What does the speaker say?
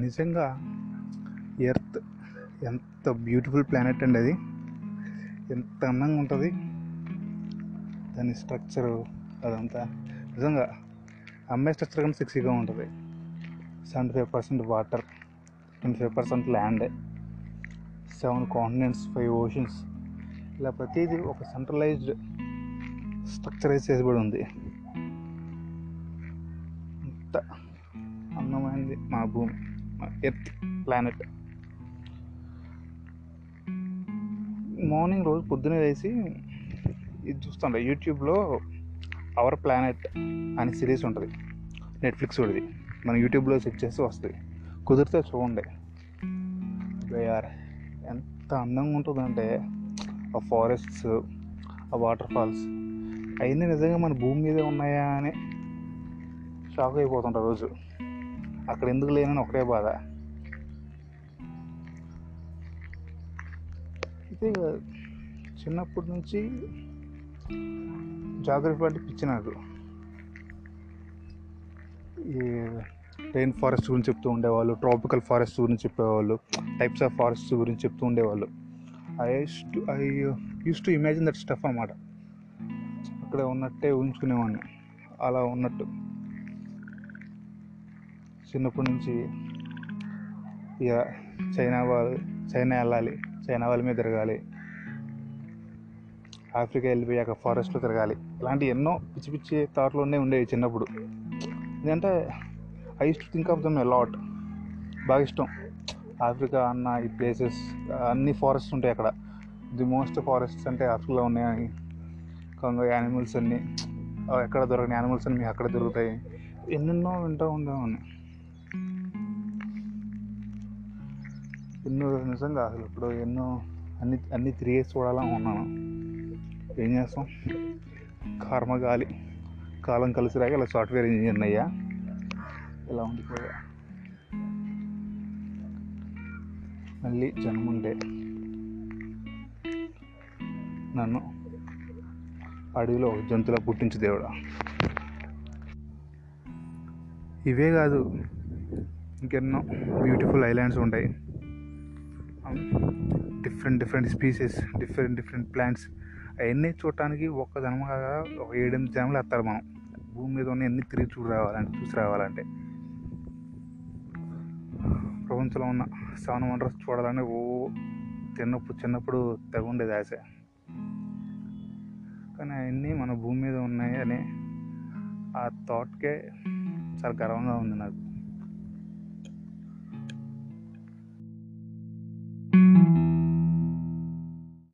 నిజంగా ఎర్త్ ఎంత beautiful planet అండి అది. ఎంత అందంగా ఉంటుంది. దాని స్ట్రక్చరు అదంతా. నిజంగా అమ్మాయి స్ట్రక్చర్ కన్నా సిక్సీగా ఉంటుంది. Seventy five percent water twenty five percent land seven continents five oceans. ఇలా ప్రతిదీ ఒక సెంట్రలైజ్డ్ స్ట్రక్చరైజ్ చేసబడి ఉంది. అంత అందమైంది మా భూమి. ఎర్త్ ప్లానెట్ మార్నింగ్ రోజు పొద్దునే వేసి ఇది చూస్తుంటా. యూట్యూబ్లో అవర్ ప్లానెట్ అని సిరీస్ ఉంటుంది. నెట్ఫ్లిక్స్ ఉంటుంది మనం యూట్యూబ్లో సెర్చ్ చేస్తే వస్తుంది. కుదిరితే చూడండి. వేఆర్ ఎంత అందంగా ఉంటుందంటే ఆ ఫారెస్ట్స్ ఆ వాటర్ ఫాల్స్ అవన్నీ నిజంగా మన భూమి మీదే ఉన్నాయా అని షాక్ అయిపోతుంటా రోజు. అక్కడ ఎందుకు లేనని ఒకటే బాధ. అయితే చిన్నప్పటి నుంచి జాగ్రఫీ అంటే పిచ్చి నాకు ఈ రెయిన్ ఫారెస్ట్ గురించి చెప్తూ ఉండేవాళ్ళు ట్రాపికల్ ఫారెస్ట్ గురించి చెప్పేవాళ్ళు టైప్స్ ఆఫ్ ఫారెస్ట్ గురించి చెప్తూ ఉండేవాళ్ళు. I to I use to imagine that stuff అన్నమాట. అక్కడ ఉన్నట్టే ఊహించుకునేవాడిని. అలా ఉన్నట్టు. చిన్నప్పటి నుంచి ఇక చైనా వాళ్ళు చైనా వెళ్ళాలి చైనా వాళ్ళ మీద తిరగాలి ఆఫ్రికా వెళ్ళిపోయాక ఫారెస్ట్లో తిరగాలి. ఇలాంటి ఎన్నో పిచ్చి పిచ్చి థాట్లోనే ఉండేవి చిన్నప్పుడు. ఎందుకంటే I to think of them lot బాగా ఇష్టం. ఆఫ్రికా అన్న ఈ ప్లేసెస్ అన్ని ఫారెస్ట్ ఉంటాయి అక్కడ. ది మోస్ట్ ఫారెస్ట్స్ అంటే ఆఫ్రికాలో ఉన్నాయని కొంగ యానిమల్స్ అన్నీ ఎక్కడ దొరకని యానిమల్స్ అన్ని మీకు అక్కడ దొరుకుతాయి. ఎన్నెన్నో వింటూ ఉండేవాడిని. ఎన్నో నిజంగా అసలు ఇప్పుడు ఎన్నో అన్ని అన్ని తిరిగేసి చూడాలని ఉన్నాను. ఏం చేస్తాం? కర్మ గాలి. కాలం కలిసి రాక ఇలా సాఫ్ట్వేర్ ఇంజనీర్ అయ్యా. ఇలా ఉండిపోయా. మళ్ళీ జన్ముండే నన్ను అడవిలో జంతువులా పుట్టించు దేవుడా. ఇవే కాదు ఇంకెన్నో బ్యూటిఫుల్ ఐలాండ్స్ ఉంటాయి. Different different species different different plants అవన్నీ చూడటానికి ఒక్క జన్మ కాగా ఒక ఏడెనిమిది జన్మలు వస్తారు మనం. భూమి మీద ఉన్న అన్ని తిరిగి చూడు రావాలంటే చూసి రావాలంటే. ప్రపంచంలో ఉన్న సెవెన్ వండర్స్ చూడాలని ఓ చిన్నప్పుడు చిన్నప్పుడు తెగుండేది ఆశ. కానీ అవన్నీ మన భూమి మీద ఉన్నాయి అని ఆ థాట్కే చాలా గర్వంగా ఉంది నాకు.